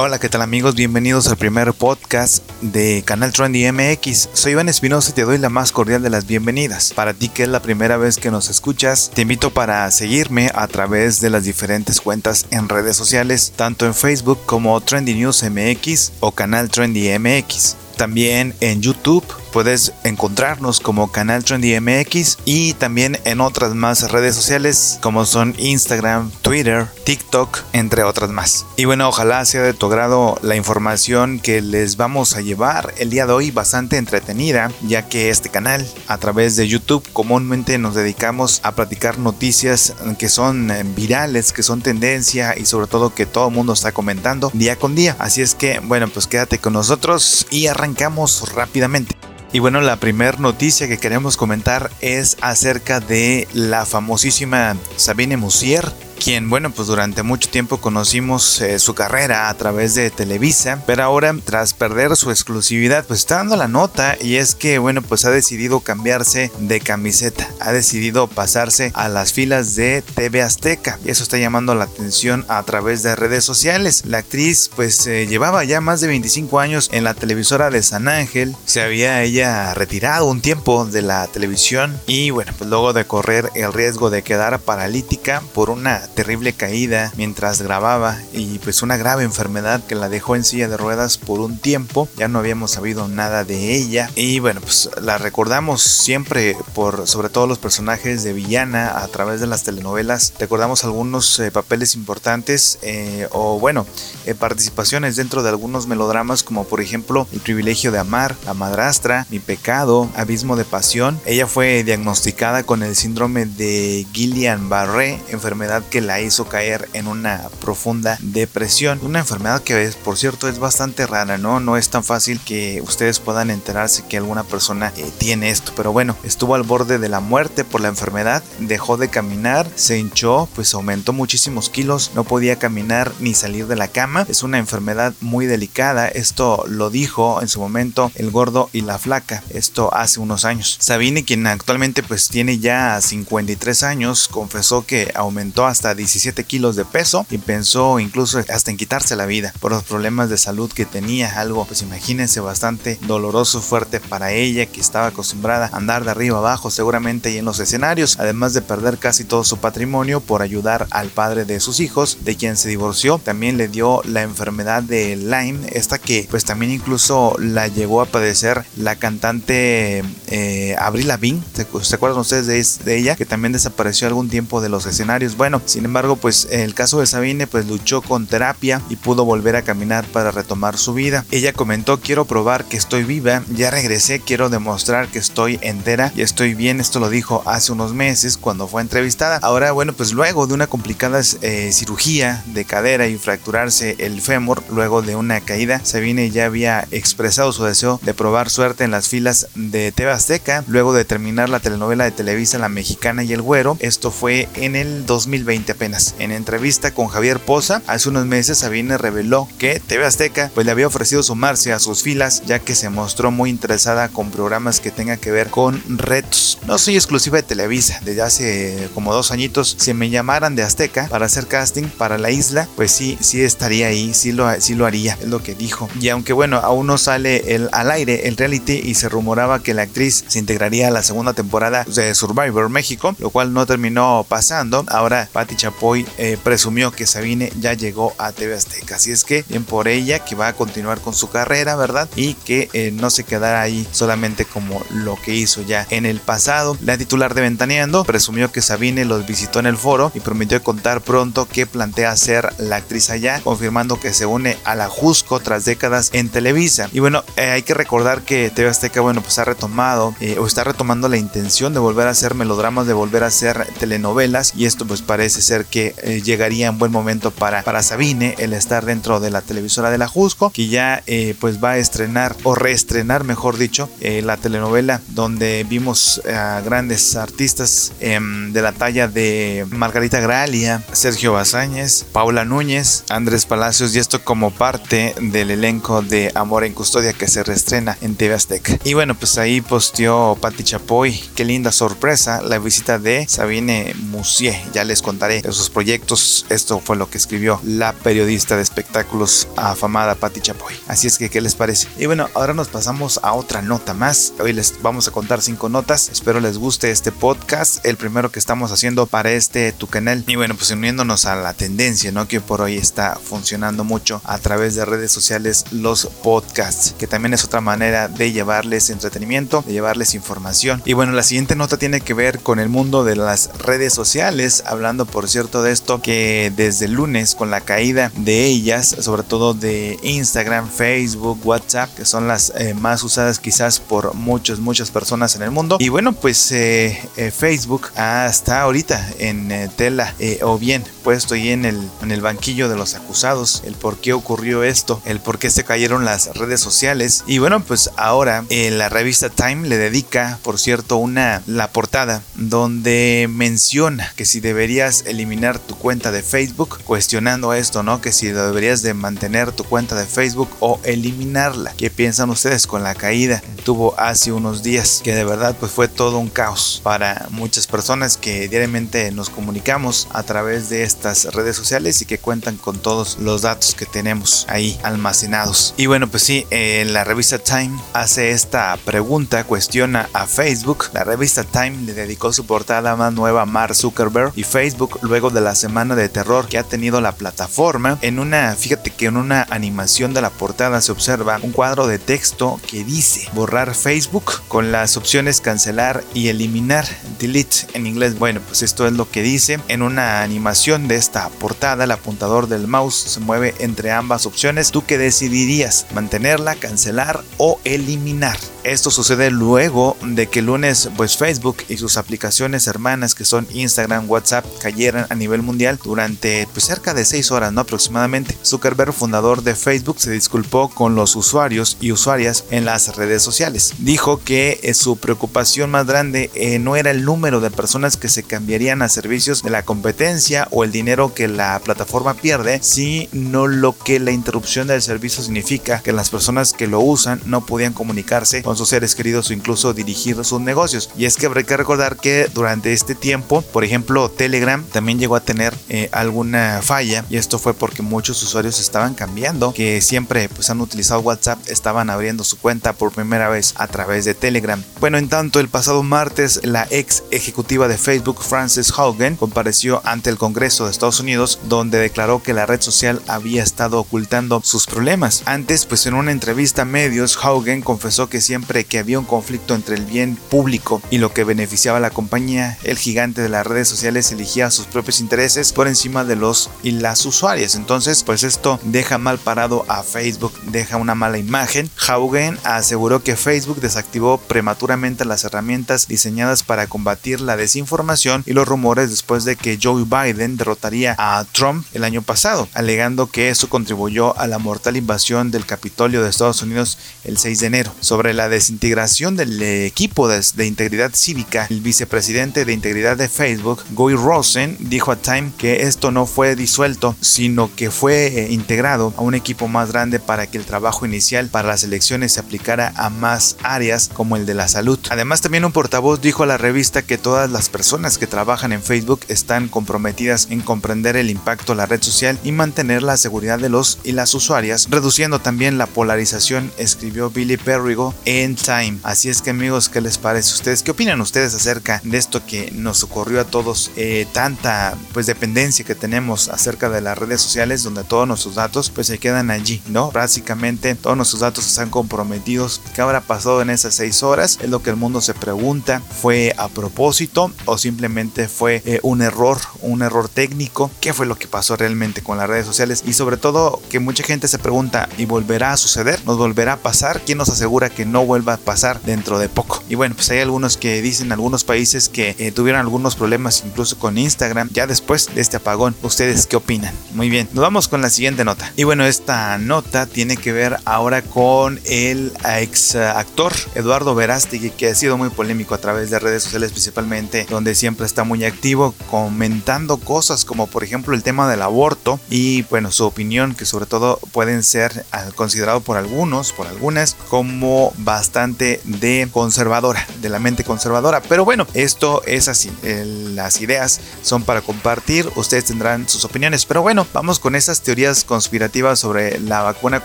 Hola, ¿qué tal amigos? Bienvenidos al primer podcast de Canal Trendy MX. Soy Iván Espinosa y te doy la más cordial de las bienvenidas. Para ti que es la primera vez que nos escuchas, te invito para seguirme a través de las diferentes cuentas en redes sociales, tanto en Facebook como Trendy News MX o Canal Trendy MX. También en YouTube puedes encontrarnos como Canal Trendy MX y también en otras más redes sociales como son Instagram, Twitter, TikTok, entre otras más. Y bueno, ojalá sea de tu agrado la información que les vamos a llevar el día de hoy bastante entretenida, ya que este canal a través de YouTube comúnmente nos dedicamos a platicar noticias que son virales, que son tendencia y sobre todo que todo el mundo está comentando día con día. Así es que bueno, pues quédate con nosotros y arrancamos rápidamente. Y bueno, la primera noticia que queremos comentar es acerca de la famosísima Sabine Musier, quien, bueno, pues durante mucho tiempo conocimos eh, su carrera a través de Televisa, pero ahora tras perder su exclusividad, pues está dando la nota y es que, bueno, pues ha decidido cambiarse de camiseta, ha decidido pasarse a las filas de TV Azteca y eso está llamando la atención a través de redes sociales. La actriz pues eh, llevaba ya más de 25 años en la televisora de San Ángel, se había ella retirado un tiempo de la televisión y bueno, pues luego de correr el riesgo de quedar paralítica por una terrible caída mientras grababa y pues una grave enfermedad que la dejó en silla de ruedas por un tiempo. Ya no habíamos sabido nada de ella y bueno, pues la recordamos siempre por sobre todo los personajes de villana a través de las telenovelas. Recordamos algunos eh, papeles importantes eh, o bueno, eh, participaciones dentro de algunos melodramas como por ejemplo El privilegio de amar, La madrastra, Mi pecado, Abismo de pasión. Ella fue diagnosticada con el síndrome de Guillain-Barré, enfermedad que la hizo caer en una profunda depresión. Una enfermedad que por cierto es bastante rara, ¿no? No es tan fácil que ustedes puedan enterarse que alguna persona eh, tiene esto. Pero bueno, estuvo al borde de la muerte por la enfermedad, dejó de caminar, se hinchó, pues aumentó muchísimos kilos, no podía caminar ni salir de la cama. Es una enfermedad muy delicada. Esto lo dijo en su momento el gordo y la flaca. Esto hace unos años. Sabine, quien actualmente pues tiene ya 53 años, confesó que aumentó hasta 17 kilos de peso y pensó incluso hasta en quitarse la vida por los problemas de salud que tenía, algo pues imagínense bastante doloroso, fuerte para ella que estaba acostumbrada a andar de arriba abajo seguramente y en los escenarios, además de perder casi todo su patrimonio por ayudar al padre de sus hijos, de quien se divorció, también le dio la enfermedad de Lyme, esta que pues también incluso la llegó a padecer la cantante eh, Avril Lavigne, ¿se, acuerdan ustedes de, de ella? Que también desapareció algún tiempo de los escenarios. Bueno, sin embargo, pues en el caso de Sabine, pues luchó con terapia y pudo volver a caminar para retomar su vida. Ella comentó, quiero probar que estoy viva, ya regresé, quiero demostrar que estoy entera y estoy bien. Esto lo dijo hace unos meses cuando fue entrevistada. Ahora, bueno, pues luego de una complicada eh, cirugía de cadera y fracturarse el fémur, luego de una caída, Sabine ya había expresado su deseo de probar suerte en las filas de TV Azteca, luego de terminar la telenovela de Televisa La Mexicana y El Güero. Esto fue en el 2020 apenas. En entrevista con Javier Poza, hace unos meses Sabine reveló que TV Azteca pues le había ofrecido sumarse a sus filas ya que se mostró muy interesada con programas que tengan que ver con retos. No soy exclusiva de Televisa, desde hace como dos añitos, si me llamaran de Azteca para hacer casting para la isla, pues sí, sí estaría ahí, sí lo, sí lo haría, es lo que dijo. Y aunque bueno, aún no sale el, al aire el reality y se rumoraba que la actriz se integraría a la segunda temporada de Survivor México, lo cual no terminó pasando, ahora Patti Chapoy eh, presumió que Sabine ya llegó a TV Azteca. Así es que bien por ella que va a continuar con su carrera, ¿verdad? Y que eh, no se quedará ahí solamente como lo que hizo ya en el pasado. La titular de Ventaneando presumió que Sabine los visitó en el foro y prometió contar pronto qué plantea hacer la actriz allá, confirmando que se une a la Jusco tras décadas en Televisa. Y bueno, eh, hay que recordar que TV Azteca, bueno, pues ha retomado o está retomando la intención de volver a hacer melodramas, de volver a hacer telenovelas y esto pues parece ser que eh, llegaría en buen momento para, para Sabine el estar dentro de la televisora de la Jusco, que ya eh, pues va a estrenar o reestrenar, mejor dicho, eh, la telenovela donde vimos a grandes artistas em, de la talla de Margarita Gralia, Sergio Bazáñez, Paula Núñez, Andrés Palacios y esto como parte del elenco de Amor en Custodia que se reestrena en TV Azteca. Y bueno, pues ahí posteó Patti Chapoy, qué linda sorpresa, la visita de Sabine Musier, ya les contaré de sus proyectos. Esto fue lo que escribió la periodista de espectáculos afamada Patti Chapoy. Así es que, ¿qué les parece? Y bueno, ahora nos pasamos a otra nota más. Hoy les vamos a contar cinco notas. Espero les guste este podcast, el primero que estamos haciendo para este tu canal. Y bueno, pues uniéndonos a la tendencia, ¿no? Que por hoy está funcionando mucho a través de redes sociales los podcasts, que también es otra manera de llevarles entretenimiento, de llevarles información. Y bueno, la siguiente nota tiene que ver con el mundo de las redes sociales, hablando por cierto de esto que desde el lunes con la caída de ellas, sobre todo de Instagram, Facebook, WhatsApp, que son las eh, más usadas quizás por muchas, muchas personas en el mundo. Y bueno, pues eh, eh, Facebook hasta ahorita en tela o bien puesto ahí en el, en el banquillo de los acusados, el por qué ocurrió esto, el por qué se cayeron las redes sociales. Y bueno, pues ahora la revista Time le dedica, por cierto, una la portada donde menciona que si deberías eliminar tu cuenta de Facebook, cuestionando esto, ¿no? Que si deberías de mantener tu cuenta de Facebook o eliminarla. ¿Qué piensan ustedes con la caída? Tuvo hace unos días que de verdad pues fue todo un caos para muchas personas que diariamente nos comunicamos a través de estas redes sociales y que cuentan con todos los datos que tenemos ahí almacenados. Y bueno, pues sí, en la revista Time hace esta pregunta, cuestiona a Facebook. La revista Time le dedicó su portada más nueva a Mark Zuckerberg y Facebook luego de la semana de terror que ha tenido la plataforma. En una, fíjate que en una animación de la portada se observa un cuadro de texto que dice borrar Facebook con las opciones cancelar y eliminar, delete en inglés. Bueno, pues esto es lo que dice. En una animación de esta portada, el apuntador del mouse se mueve entre ambas opciones. ¿Tú qué decidirías? ¿Mantenerla, cancelar o eliminar? Esto sucede luego de que el lunes pues Facebook y sus aplicaciones hermanas que son Instagram, WhatsApp cayeran a nivel mundial durante pues cerca de 6 horas no aproximadamente. Zuckerberg, fundador de Facebook, se disculpó con los usuarios y usuarias en las redes sociales. Dijo que eh, su preocupación más grande eh, no era el número de personas que se cambiarían a servicios de la competencia o el dinero que la plataforma pierde, sino lo que la interrupción del servicio significa que las personas que lo usan no podían comunicarse con sus seres queridos o incluso dirigir sus negocios. Y es que habrá que recordar que durante este tiempo, por ejemplo, Telegram también llegó a tener eh, alguna falla y esto fue porque muchos usuarios estaban cambiando, que siempre pues han utilizado WhatsApp, estaban abriendo su cuenta por primera vez a través de Telegram. Bueno, en tanto, el pasado martes la ex ejecutiva de Facebook, Frances Haugen, compareció ante el Congreso de Estados Unidos donde declaró que la red social había estado ocultando sus problemas. Antes, pues en una entrevista a medios, Haugen confesó que siempre que había un conflicto entre el bien público y lo que beneficiaba a la compañía, el gigante de las redes sociales elegía sus propios intereses por encima de los y las usuarias. Entonces, pues esto deja mal parado a Facebook, deja una mala imagen. Haugen aseguró que Facebook desactivó prematuramente las herramientas diseñadas para combatir la desinformación y los rumores después de que Joe Biden derrotaría a Trump el año pasado, alegando que eso contribuyó a la mortal invasión del Capitolio de Estados Unidos el 6 de enero. Sobre la desintegración del equipo de, integridad cívica, el vicepresidente de integridad de Facebook, Guy Rosen, dijo a Time que esto no fue disuelto, sino que fue eh, integrado a un equipo más grande para que el trabajo inicial para las elecciones se aplicara a más áreas como el de la salud. Además, también un portavoz dijo a la revista que todas las personas que trabajan en Facebook están comprometidas en comprender el impacto de la red social y mantener la seguridad de los y las usuarias, reduciendo también la polarización, escribió Billy Perrigo en Time. Así es que amigos, ¿qué les parece a ustedes? ¿Qué opinan ustedes acerca de esto que nos ocurrió a todos? Eh, tanta pues dependencia que tenemos acerca de las redes sociales donde todos nuestros datos pues se quedan allí, ¿no? Básicamente todos nuestros datos están comprometidos. ¿Qué habrá pasado en esas seis horas? Es lo que el mundo se pregunta. ¿Fue a propósito o simplemente fue eh, un error, un error técnico? ¿Qué fue lo que pasó realmente con las redes sociales? Y sobre todo que mucha gente se pregunta, ¿y volverá a suceder? ¿Nos volverá a pasar? ¿Quién nos asegura que no vuelva a pasar dentro de poco. Y bueno, pues hay algunos que dicen, algunos países que eh, tuvieron algunos problemas incluso con Instagram ya después de este apagón. ¿Ustedes qué opinan? Muy bien, nos vamos con la siguiente nota. Y bueno, esta nota tiene que ver ahora con el ex actor Eduardo Verástegui, que ha sido muy polémico a través de redes sociales principalmente, donde siempre está muy activo comentando cosas como por ejemplo el tema del aborto y bueno, su opinión que sobre todo pueden ser considerado por algunos, por algunas como bastante bastante de conservadora, de la mente conservadora. Pero bueno, esto es así. las ideas son para compartir. Ustedes tendrán sus opiniones. Pero bueno, vamos con esas teorías conspirativas sobre la vacuna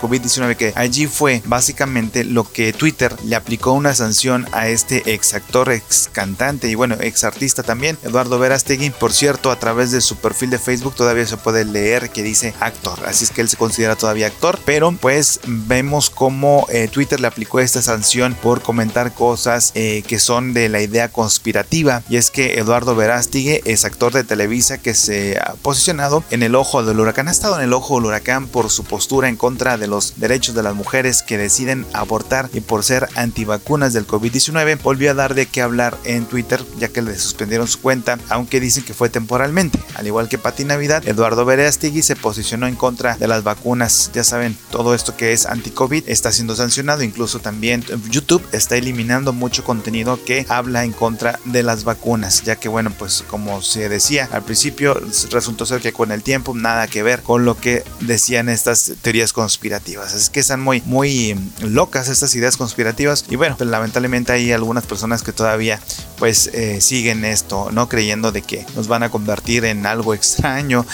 COVID-19 que allí fue básicamente lo que Twitter le aplicó una sanción a este ex actor, ex cantante y bueno, ex artista también, Eduardo Verastegui. Por cierto, a través de su perfil de Facebook todavía se puede leer que dice actor. Así es que él se considera todavía actor. Pero pues vemos cómo eh, Twitter le aplicó esta sanción por comentar cosas eh, que son de la idea conspirativa. Y es que Eduardo Verástegui es actor de Televisa que se ha posicionado en el ojo del huracán. Ha estado en el ojo del huracán por su postura en contra de los derechos de las mujeres que deciden abortar y por ser antivacunas del COVID-19. Volvió a dar de qué hablar en Twitter ya que le suspendieron su cuenta, aunque dicen que fue temporalmente. Al igual que Pati Navidad, Eduardo Verástegui se posicionó en contra de las vacunas. Ya saben, todo esto que es anti-COVID está siendo sancionado. Incluso también YouTube está eliminando mucho contenido que habla en contra de las vacunas, ya que bueno, pues como se decía al principio, resultó ser que con el tiempo nada que ver con lo que decían estas teorías conspirativas. Es que están muy, muy locas estas ideas conspirativas y bueno, pues lamentablemente hay algunas personas que todavía pues eh, siguen esto, ¿no? Creyendo de que nos van a convertir en algo extraño,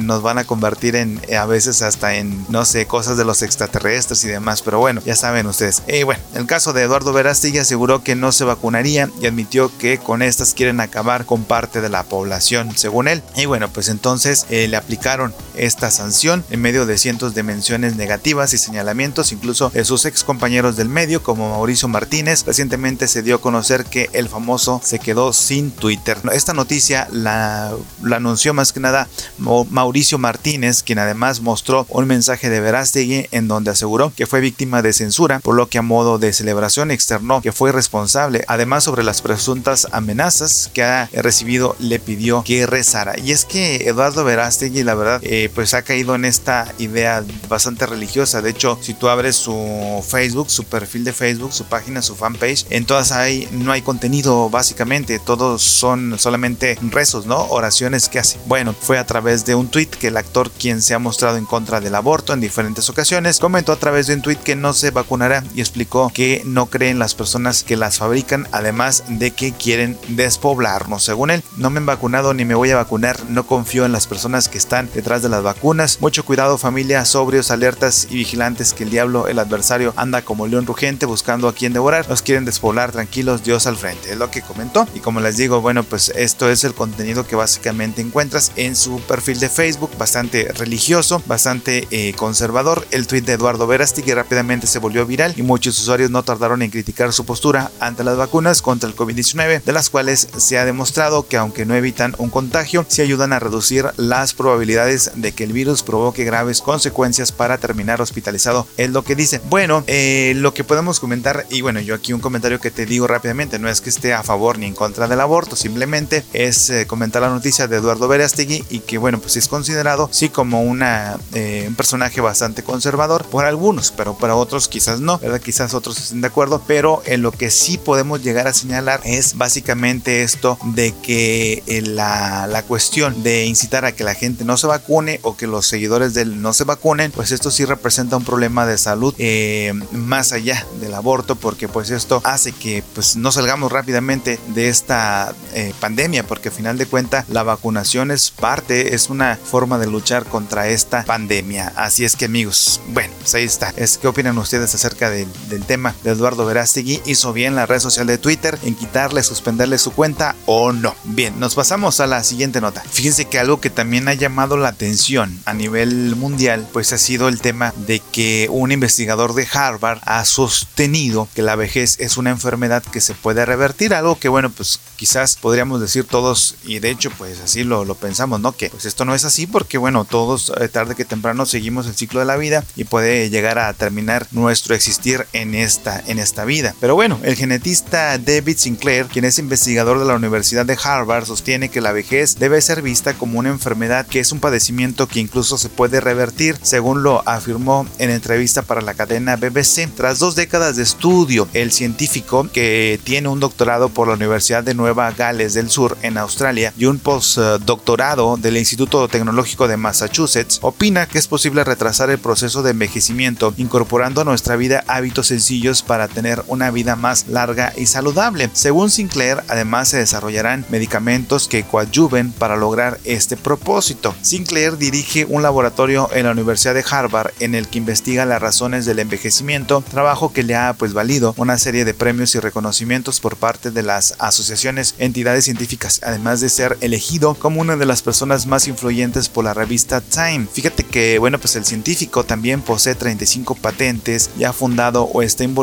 nos van a convertir en a veces hasta en, no sé, cosas de los extraterrestres y demás, pero bueno, ya saben ustedes. Y bueno, el caso de Eduardo Verástegui aseguró que no se vacunaría y admitió que con estas quieren acabar con parte de la población, según él. Y bueno, pues entonces eh, le aplicaron esta sanción en medio de cientos de menciones negativas y señalamientos, incluso de sus ex compañeros del medio, como Mauricio Martínez. Recientemente se dio a conocer que el famoso se quedó sin Twitter. Esta noticia la, la anunció más que nada Mauricio Martínez, quien además mostró un mensaje de Verástegui en donde aseguró que fue víctima de censura, por lo que a modo de celebración externó que fue responsable. Además, sobre las presuntas amenazas que ha recibido, le pidió que rezara. Y es que Eduardo Verástegui, la verdad, eh, pues ha caído en esta idea bastante religiosa. De hecho, si tú abres su Facebook, su perfil de Facebook, su página, su fanpage, en todas hay, no hay contenido básicamente, todos son solamente rezos, ¿no? Oraciones que hace. Bueno, fue a través de un tweet que el actor, quien se ha mostrado en contra del aborto en diferentes ocasiones, comentó a través de un tweet que no se vacunará y explicó que no cree en las personas que las fabrican, además de que quieren despoblarnos. Según él, no me han vacunado ni me voy a vacunar, no confío en las personas que están detrás de las vacunas. Mucho cuidado familia, sobrios, alertas y vigilantes que el diablo, el adversario, anda como león rugiente buscando a quien devorar. Nos quieren despoblar, tranquilos, Dios al frente. Es lo que comentó. Y como les digo, bueno, pues esto es el contenido que básicamente encuentras en su perfil de Facebook, bastante religioso, bastante eh, conservador. El tweet de Eduardo Verástegui rápidamente se volvió viral y muchos usuarios no tardaron en criticar su postura ante las vacunas contra el COVID-19, de las cuales se ha demostrado que aunque no evitan un contagio, sí ayudan a reducir las probabilidades de que el virus provoque graves consecuencias para terminar hospitalizado. Es lo que dice. Bueno, eh, lo que podemos comentar, y bueno, yo aquí un comentario que te digo rápidamente, no es que esté a favor ni en contra del aborto, simplemente es eh, comentar la noticia de Eduardo Verástegui y que bueno, pues es considerado sí como una, eh, un personaje bastante conservador por algunos, pero para otros quizás no, ¿verdad? Quizás otros de acuerdo, pero en lo que sí podemos llegar a señalar es básicamente esto de que la, la cuestión de incitar a que la gente no se vacune o que los seguidores de él no se vacunen, pues esto sí representa un problema de salud eh, más allá del aborto, porque pues esto hace que pues no salgamos rápidamente de esta eh, pandemia, porque al final de cuentas la vacunación es parte, es una forma de luchar contra esta pandemia. Así es que amigos, bueno, pues ahí está. Es, ¿Qué opinan ustedes acerca del, del tema de Eduardo Verástegui? ¿Hizo bien la red social de Twitter en quitarle, suspenderle su cuenta o no? Bien, nos pasamos a la siguiente nota. Fíjense que algo que también ha llamado la atención a nivel mundial, pues ha sido el tema de que un investigador de Harvard ha sostenido que la vejez es una enfermedad que se puede revertir, algo que bueno, pues quizás podríamos decir todos, y de hecho pues así lo, pensamos, ¿no? Que pues esto no es así porque bueno, todos eh, tarde que temprano seguimos el ciclo de la vida y puede llegar a terminar nuestro existir en esta, en esta vida. Pero bueno, el genetista David Sinclair, quien es investigador de la Universidad de Harvard, sostiene que la vejez debe ser vista como una enfermedad que es un padecimiento que incluso se puede revertir, según lo afirmó en entrevista para la cadena BBC. Tras dos décadas de estudio, el científico que tiene un doctorado por la Universidad de Nueva Gales del Sur en Australia y un postdoctorado del Instituto Tecnológico de Massachusetts, opina que es posible retrasar el proceso de envejecimiento incorporando a nuestra vida hábitos sencillos para tener una vida más larga y saludable. Según Sinclair, además se desarrollarán medicamentos que coadyuven para lograr este propósito. Sinclair dirige un laboratorio en la Universidad de Harvard en el que investiga las razones del envejecimiento, trabajo que le ha pues valido una serie de premios y reconocimientos por parte de las asociaciones, entidades científicas, además de ser elegido como una de las personas más influyentes por la revista Time. Fíjate que bueno, pues el científico también posee 35 patentes y ha fundado o está involucrado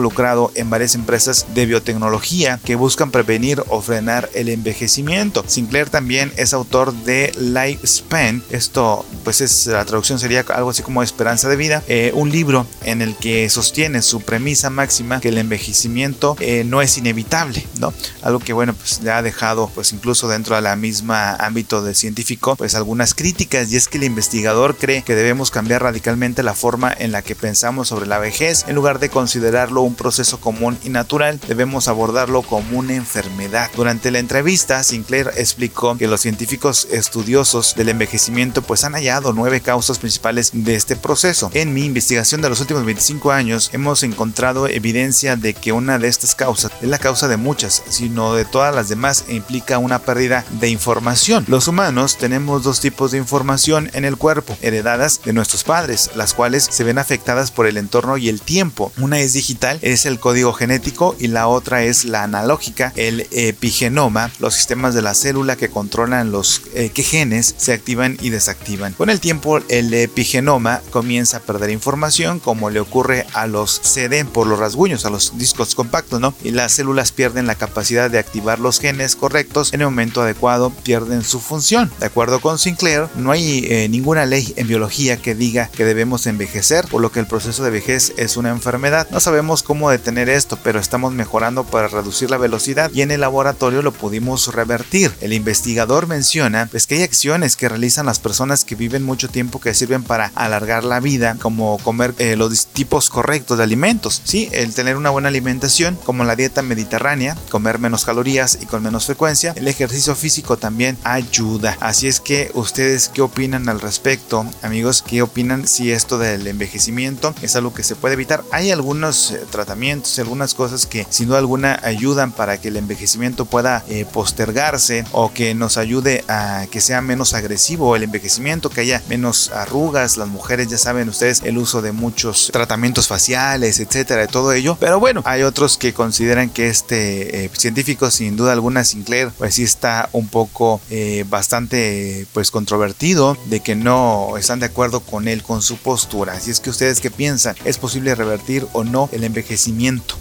en varias empresas de biotecnología que buscan prevenir o frenar el envejecimiento. Sinclair también es autor de Lifespan, esto pues es la traducción sería algo así como esperanza de vida, eh, un libro en el que sostiene su premisa máxima que el envejecimiento eh, no es inevitable, ¿no? Algo que bueno pues le ha dejado pues incluso dentro de la misma ámbito del científico pues algunas críticas y es que el investigador cree que debemos cambiar radicalmente la forma en la que pensamos sobre la vejez en lugar de considerarlo un proceso común y natural debemos abordarlo como una enfermedad. Durante la entrevista Sinclair explicó que los científicos estudiosos del envejecimiento pues han hallado nueve causas principales de este proceso. En mi investigación de los últimos 25 años hemos encontrado evidencia de que una de estas causas es la causa de muchas, sino de todas las demás e implica una pérdida de información. Los humanos tenemos dos tipos de información en el cuerpo, heredadas de nuestros padres, las cuales se ven afectadas por el entorno y el tiempo. Una es digital, es el código genético y la otra es la analógica, el epigenoma, los sistemas de la célula que controlan los eh, que genes se activan y desactivan. Con el tiempo el epigenoma comienza a perder información como le ocurre a los CD por los rasguños, a los discos compactos, ¿no? Y las células pierden la capacidad de activar los genes correctos en el momento adecuado, pierden su función. De acuerdo con Sinclair, no hay eh, ninguna ley en biología que diga que debemos envejecer, por lo que el proceso de vejez es una enfermedad. No sabemos cómo detener esto, pero estamos mejorando para reducir la velocidad y en el laboratorio lo pudimos revertir. El investigador menciona pues, que hay acciones que realizan las personas que viven mucho tiempo que sirven para alargar la vida, como comer eh, los tipos correctos de alimentos, ¿sí? el tener una buena alimentación, como la dieta mediterránea, comer menos calorías y con menos frecuencia. El ejercicio físico también ayuda. Así es que ustedes qué opinan al respecto, amigos, qué opinan si esto del envejecimiento es algo que se puede evitar. Hay algunos tratamientos, algunas cosas que sin duda alguna ayudan para que el envejecimiento pueda eh, postergarse o que nos ayude a que sea menos agresivo el envejecimiento, que haya menos arrugas. Las mujeres ya saben ustedes el uso de muchos tratamientos faciales, etcétera, de todo ello. Pero bueno, hay otros que consideran que este eh, científico, sin duda alguna, Sinclair, pues sí está un poco eh, bastante pues controvertido de que no están de acuerdo con él, con su postura. Así es que ustedes qué piensan, ¿es posible revertir o no el envejecimiento?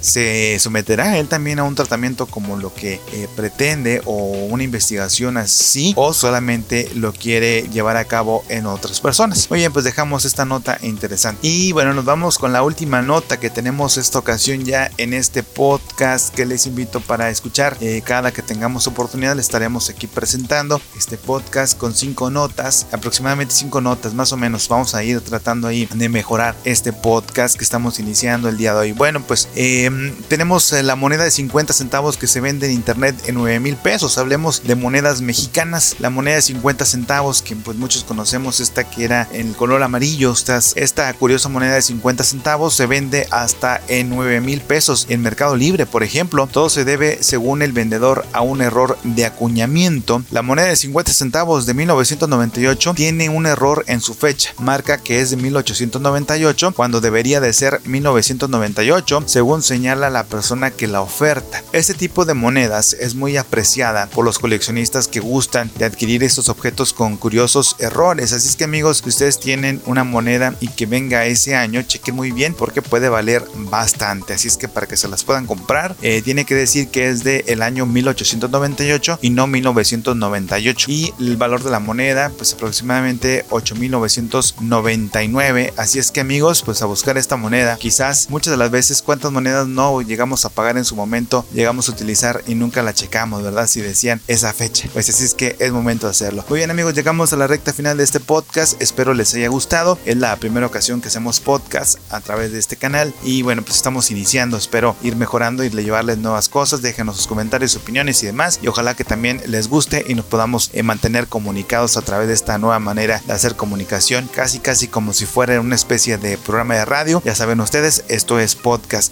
¿Se someterá él también a un tratamiento como lo que eh, pretende o una investigación así o solamente lo quiere llevar a cabo en otras personas? Muy bien, pues dejamos esta nota interesante. Y bueno, nos vamos con la última nota que tenemos esta ocasión ya en este podcast que les invito para escuchar. Eh, cada que tengamos oportunidad, le estaremos aquí presentando este podcast con cinco notas, aproximadamente cinco notas más o menos. Vamos a ir tratando ahí de mejorar este podcast que estamos iniciando el día de hoy. Bueno, pues em, tenemos eh, la moneda de 50 centavos que se vende en internet en 9 mil pesos. Hablemos de monedas mexicanas. La moneda de 50 centavos, que pues muchos conocemos, esta que era en el color amarillo. Esta, esta curiosa moneda de 50 centavos se vende hasta en 9 mil pesos en Mercado Libre, por ejemplo. Todo se debe, según el vendedor, a un error de acuñamiento. La moneda de 50 centavos de 1998 tiene un error en su fecha. Marca que es de 1898 cuando debería de ser 1998, según señala la persona que la oferta. Este tipo de monedas es muy apreciada por los coleccionistas que gustan de adquirir estos objetos con curiosos errores. Así es que amigos, si ustedes tienen una moneda y que venga ese año, chequen muy bien porque puede valer bastante. Así es que para que se las puedan comprar, eh, tiene que decir que es de el año 1898 y no 1998. Y el valor de la moneda, pues aproximadamente 8.999. Así es que amigos, pues a buscar esta moneda. Quizás muchas de las veces cuántas monedas no llegamos a pagar en su momento, llegamos a utilizar y nunca la checamos, ¿verdad? Si decían esa fecha. Pues así es que es momento de hacerlo. Muy bien amigos, llegamos a la recta final de este podcast. Espero les haya gustado. Es la primera ocasión que hacemos podcast a través de este canal. Y bueno, pues estamos iniciando. Espero ir mejorando y llevarles nuevas cosas. Déjenos sus comentarios, opiniones y demás. Y ojalá que también les guste y nos podamos eh, mantener comunicados a través de esta nueva manera de hacer comunicación. Casi, casi como si fuera una especie de programa de radio. Ya saben ustedes, esto es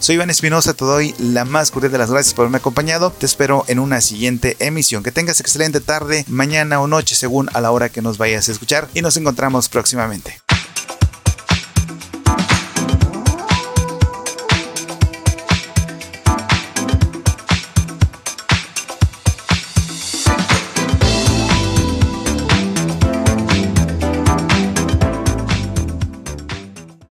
Soy Iván Espinosa. Te doy la más cordial de las gracias por haberme acompañado. Te espero en una siguiente emisión. Que tengas excelente tarde, mañana o noche según a la hora que nos vayas a escuchar y nos encontramos próximamente.